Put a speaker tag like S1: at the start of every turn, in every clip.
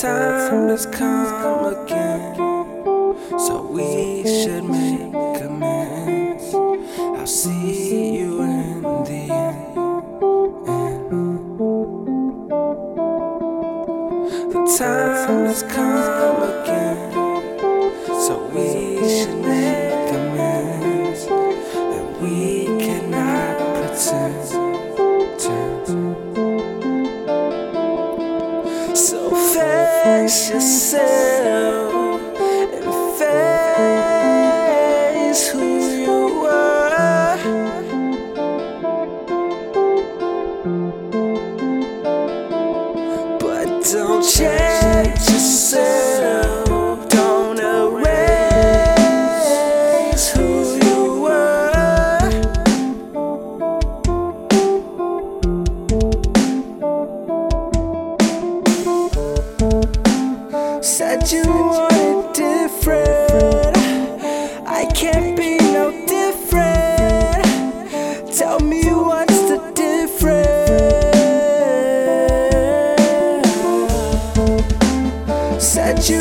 S1: time has come again, so we should make amends. I'll see you in the end. The time has come again, So face yourself and face who you are. But don't change Said you wanted different. I can't be no different. Tell me what's the difference. Said you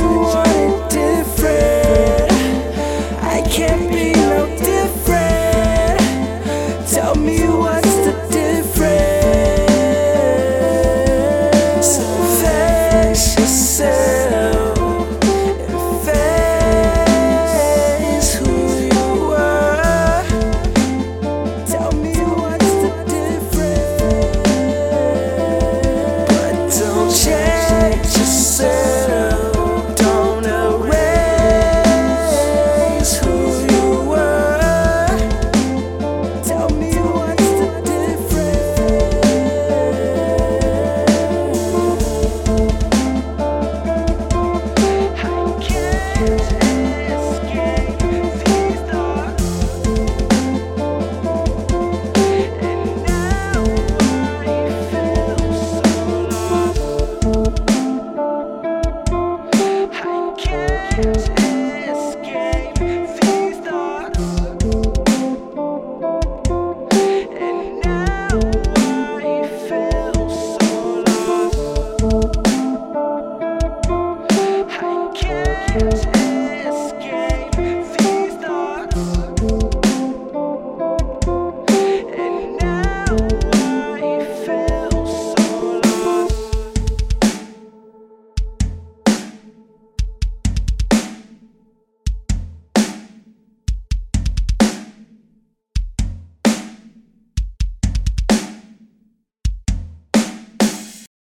S1: Thank you.